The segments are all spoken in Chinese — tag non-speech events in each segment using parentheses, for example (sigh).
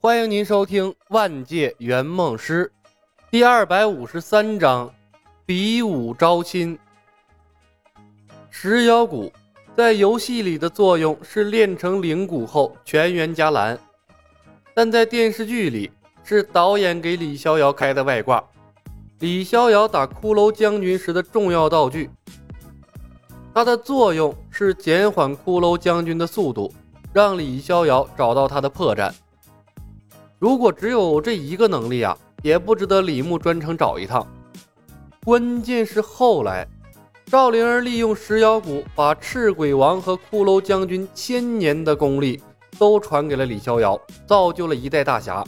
欢迎您收听《万界圆梦师》第二百五十三章：比武招亲。石妖骨在游戏里的作用是练成灵骨后全员加蓝，但在电视剧里是导演给李逍遥开的外挂，李逍遥打骷髅将军时的重要道具。它的作用是减缓骷髅将军的速度。让李逍遥找到他的破绽。如果只有这一个能力啊，也不值得李牧专程找一趟。关键是后来，赵灵儿利用石妖骨，把赤鬼王和骷髅将军千年的功力都传给了李逍遥，造就了一代大侠。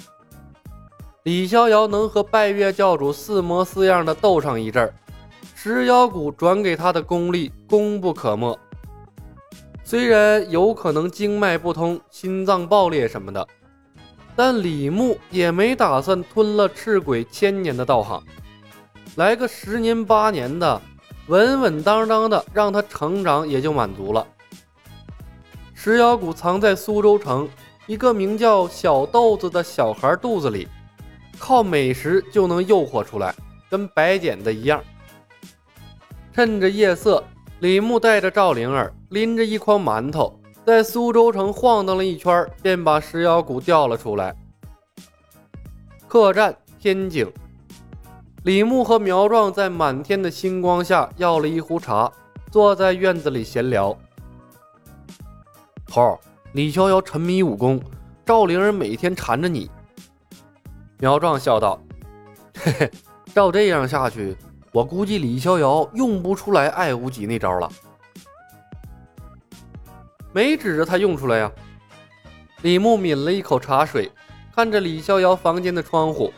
李逍遥能和拜月教主似模似样的斗上一阵，儿，石妖骨转给他的功力功不可没。虽然有可能经脉不通、心脏爆裂什么的，但李牧也没打算吞了赤鬼千年的道行，来个十年八年的，稳稳当当的让他成长也就满足了。石妖谷藏在苏州城一个名叫小豆子的小孩肚子里，靠美食就能诱惑出来，跟白捡的一样。趁着夜色。李牧带着赵灵儿，拎着一筐馒头，在苏州城晃荡了一圈，便把石妖谷调了出来。客栈天井，李牧和苗壮在满天的星光下要了一壶茶，坐在院子里闲聊。猴，李逍遥沉迷武功，赵灵儿每天缠着你。苗壮笑道：“嘿嘿，照这样下去。”我估计李逍遥用不出来爱屋及那招了，没指着他用出来呀。李牧抿了一口茶水，看着李逍遥房间的窗户。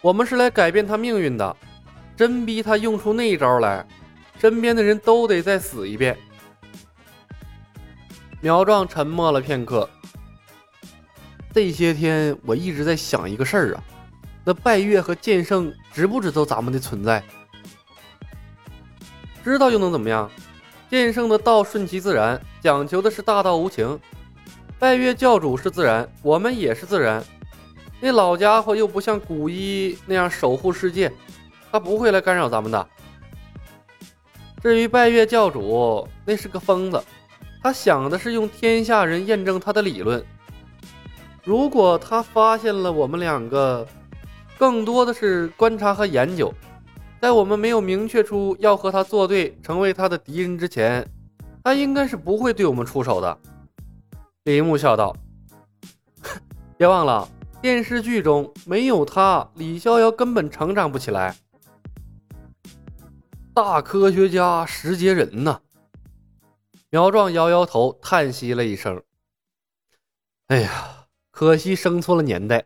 我们是来改变他命运的，真逼他用出那招来，身边的人都得再死一遍。苗壮沉默了片刻，这些天我一直在想一个事儿啊。那拜月和剑圣知不知道咱们的存在？知道又能怎么样？剑圣的道顺其自然，讲求的是大道无情。拜月教主是自然，我们也是自然。那老家伙又不像古一那样守护世界，他不会来干扰咱们的。至于拜月教主，那是个疯子，他想的是用天下人验证他的理论。如果他发现了我们两个，更多的是观察和研究，在我们没有明确出要和他作对、成为他的敌人之前，他应该是不会对我们出手的。李牧笑道：“ (laughs) 别忘了，电视剧中没有他，李逍遥根本成长不起来。大科学家石杰人呐。”苗壮摇摇头，叹息了一声：“哎呀，可惜生错了年代。”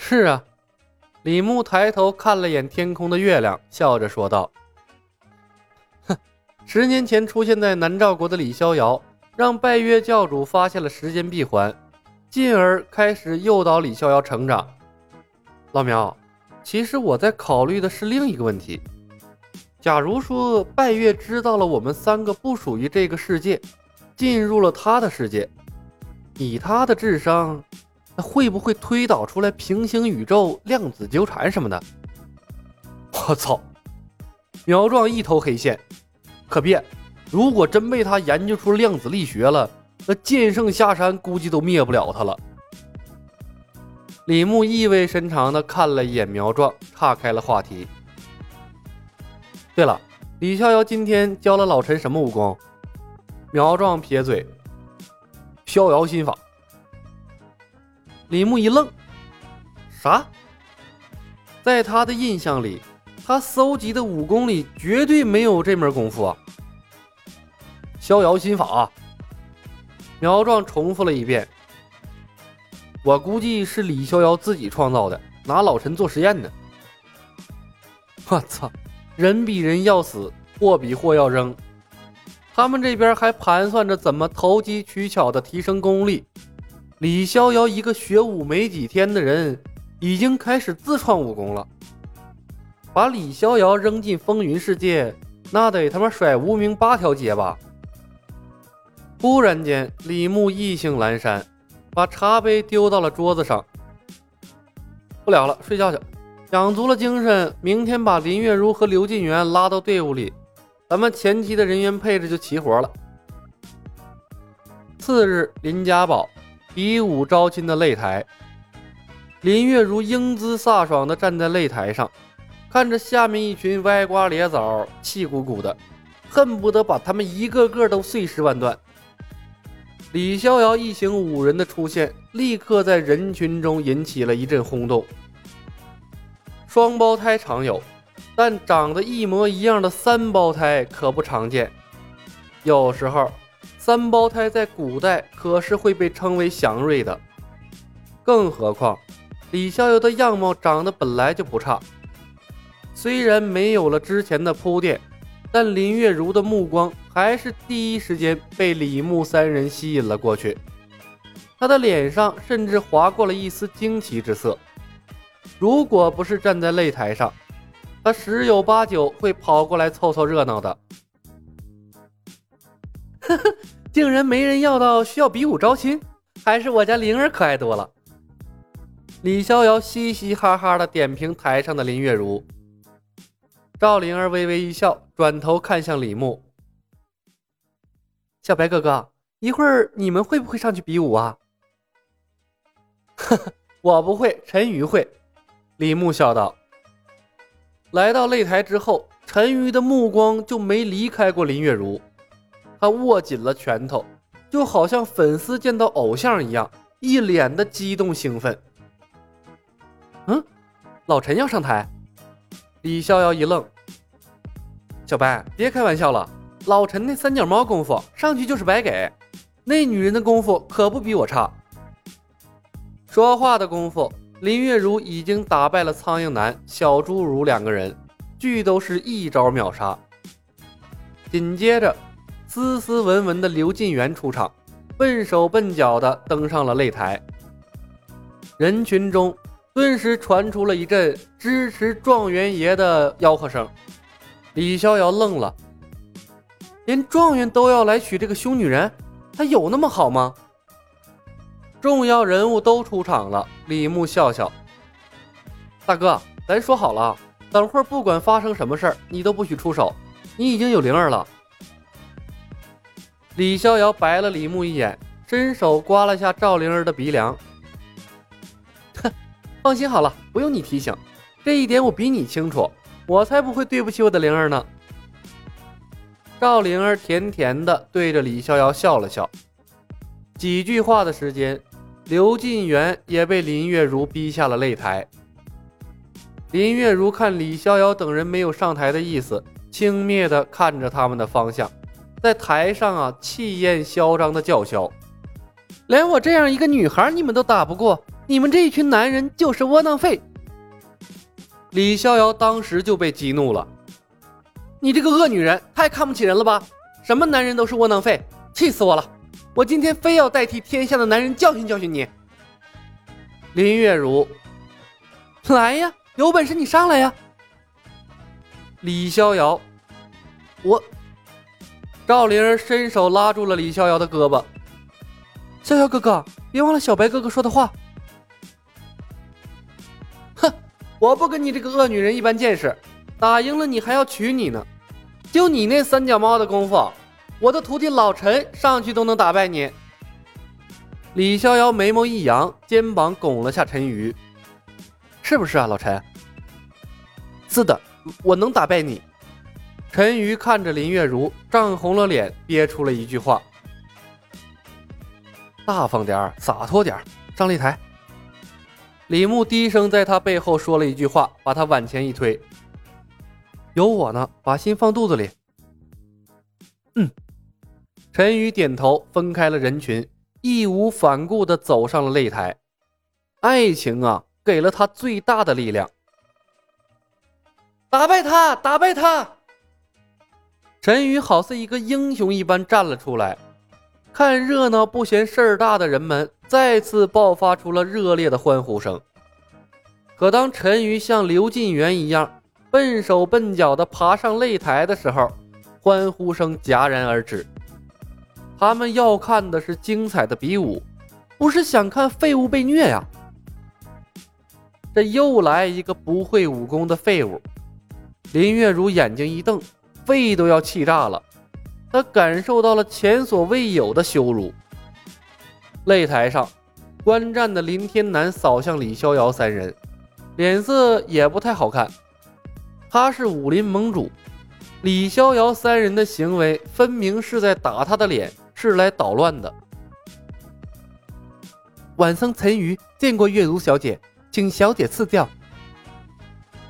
是啊，李牧抬头看了眼天空的月亮，笑着说道：“哼，十年前出现在南诏国的李逍遥，让拜月教主发现了时间闭环，进而开始诱导李逍遥成长。老苗，其实我在考虑的是另一个问题：假如说拜月知道了我们三个不属于这个世界，进入了他的世界，以他的智商。”会不会推导出来平行宇宙、量子纠缠什么的？我操！苗壮一头黑线，可别！如果真被他研究出量子力学了，那剑圣下山估计都灭不了他了。李牧意味深长地看了一眼苗壮，岔开了话题。对了，李逍遥今天教了老陈什么武功？苗壮撇嘴：逍遥心法。李牧一愣，啥？在他的印象里，他搜集的武功里绝对没有这门功夫啊！逍遥心法，苗壮重复了一遍。我估计是李逍遥自己创造的，拿老陈做实验呢。我操，人比人要死，货比货要扔。他们这边还盘算着怎么投机取巧的提升功力。李逍遥一个学武没几天的人，已经开始自创武功了。把李逍遥扔进风云世界，那得他妈甩无名八条街吧！忽然间，李牧意兴阑珊，把茶杯丢到了桌子上。不聊了，睡觉去。养足了精神，明天把林月如和刘晋元拉到队伍里，咱们前期的人员配置就齐活了。次日，林家堡比武招亲的擂台，林月如英姿飒爽地站在擂台上，看着下面一群歪瓜裂枣、气鼓鼓的，恨不得把他们一个个都碎尸万段。李逍遥一行五人的出现，立刻在人群中引起了一阵轰动。双胞胎常有，但长得一模一样的三胞胎可不常见。有时候，三胞胎在古代可是会被称为祥瑞的。更何况，李逍遥的样貌长得本来就不差。虽然没有了之前的铺垫，但林月如的目光还是第一时间被李牧三人吸引了过去。他的脸上甚至划过了一丝惊奇之色。如果不是站在擂台上，他十有八九会跑过来凑凑热闹的。(laughs) 竟然没人要到需要比武招亲，还是我家灵儿可爱多了。李逍遥嘻嘻哈哈的点评台上的林月如。赵灵儿微微一笑，转头看向李牧：“小白哥哥，一会儿你们会不会上去比武啊？”“呵呵，我不会，陈瑜会。”李牧笑道：“来到擂台之后，陈瑜的目光就没离开过林月如。他握紧了拳头，就好像粉丝见到偶像一样，一脸的激动兴奋。嗯，老陈要上台？”李逍遥一愣：“小白，别开玩笑了，老陈那三脚猫功夫上去就是白给，那女人的功夫可不比我差。”说话的功夫。林月如已经打败了苍蝇男、小侏儒两个人，俱都是一招秒杀。紧接着，斯斯文文的刘晋元出场，笨手笨脚的登上了擂台。人群中顿时传出了一阵支持状元爷的吆喝声。李逍遥愣了，连状元都要来娶这个凶女人，他有那么好吗？重要人物都出场了，李牧笑笑：“大哥，咱说好了，等会儿不管发生什么事儿，你都不许出手。你已经有灵儿了。”李逍遥白了李牧一眼，伸手刮了下赵灵儿的鼻梁：“哼，放心好了，不用你提醒，这一点我比你清楚，我才不会对不起我的灵儿呢。”赵灵儿甜甜的对着李逍遥笑了笑，几句话的时间。刘晋元也被林月如逼下了擂台。林月如看李逍遥等人没有上台的意思，轻蔑地看着他们的方向，在台上啊气焰嚣张的叫嚣：“连我这样一个女孩你们都打不过，你们这一群男人就是窝囊废！”李逍遥当时就被激怒了：“你这个恶女人，太看不起人了吧？什么男人都是窝囊废，气死我了！”我今天非要代替天下的男人教训教训你，林月如，来呀，有本事你上来呀！李逍遥，我，赵灵儿伸手拉住了李逍遥的胳膊，逍遥哥哥，别忘了小白哥哥说的话。哼，我不跟你这个恶女人一般见识，打赢了你还要娶你呢，就你那三脚猫的功夫。我的徒弟老陈上去都能打败你。李逍遥眉毛一扬，肩膀拱了下陈瑜，是不是啊，老陈？是的，我能打败你。陈瑜看着林月如，涨红了脸，憋出了一句话：“大方点儿洒脱点儿上擂台。”李牧低声在他背后说了一句话，把他往前一推：“有我呢，把心放肚子里。”嗯。陈宇点头，分开了人群，义无反顾地走上了擂台。爱情啊，给了他最大的力量。打败他，打败他！陈宇好似一个英雄一般站了出来。看热闹不嫌事儿大的人们再次爆发出了热烈的欢呼声。可当陈宇像刘晋元一样笨手笨脚地爬上擂台的时候，欢呼声戛然而止。他们要看的是精彩的比武，不是想看废物被虐呀？这又来一个不会武功的废物！林月如眼睛一瞪，肺都要气炸了。他感受到了前所未有的羞辱。擂台上，观战的林天南扫向李逍遥三人，脸色也不太好看。他是武林盟主，李逍遥三人的行为分明是在打他的脸，是来捣乱的。晚僧陈鱼见过月如小姐，请小姐赐教。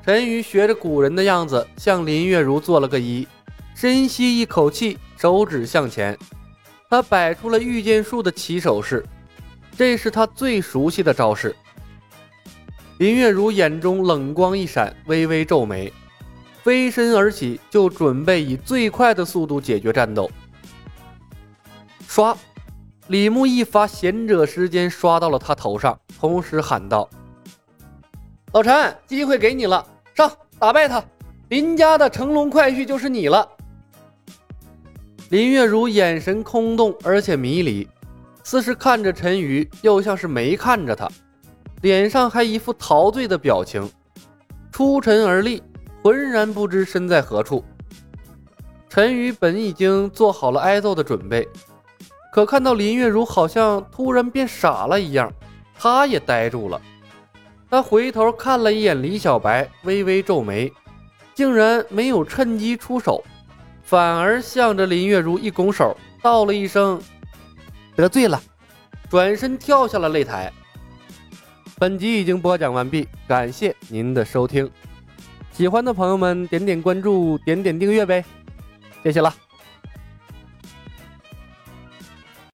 陈瑜学着古人的样子，向林月如做了个揖，深吸一口气。手指向前，他摆出了御剑术的起手式，这是他最熟悉的招式。林月如眼中冷光一闪，微微皱眉，飞身而起，就准备以最快的速度解决战斗。刷，李牧一发贤者时间刷到了他头上，同时喊道：“老陈，机会给你了，上，打败他！林家的乘龙快婿就是你了。”林月如眼神空洞，而且迷离，似是看着陈宇，又像是没看着他，脸上还一副陶醉的表情，出尘而立，浑然不知身在何处。陈宇本已经做好了挨揍的准备，可看到林月如好像突然变傻了一样，他也呆住了。他回头看了一眼李小白，微微皱眉，竟然没有趁机出手。反而向着林月如一拱手，道了一声“得罪了”，转身跳下了擂台。本集已经播讲完毕，感谢您的收听。喜欢的朋友们点点关注，点点订阅呗，谢谢了。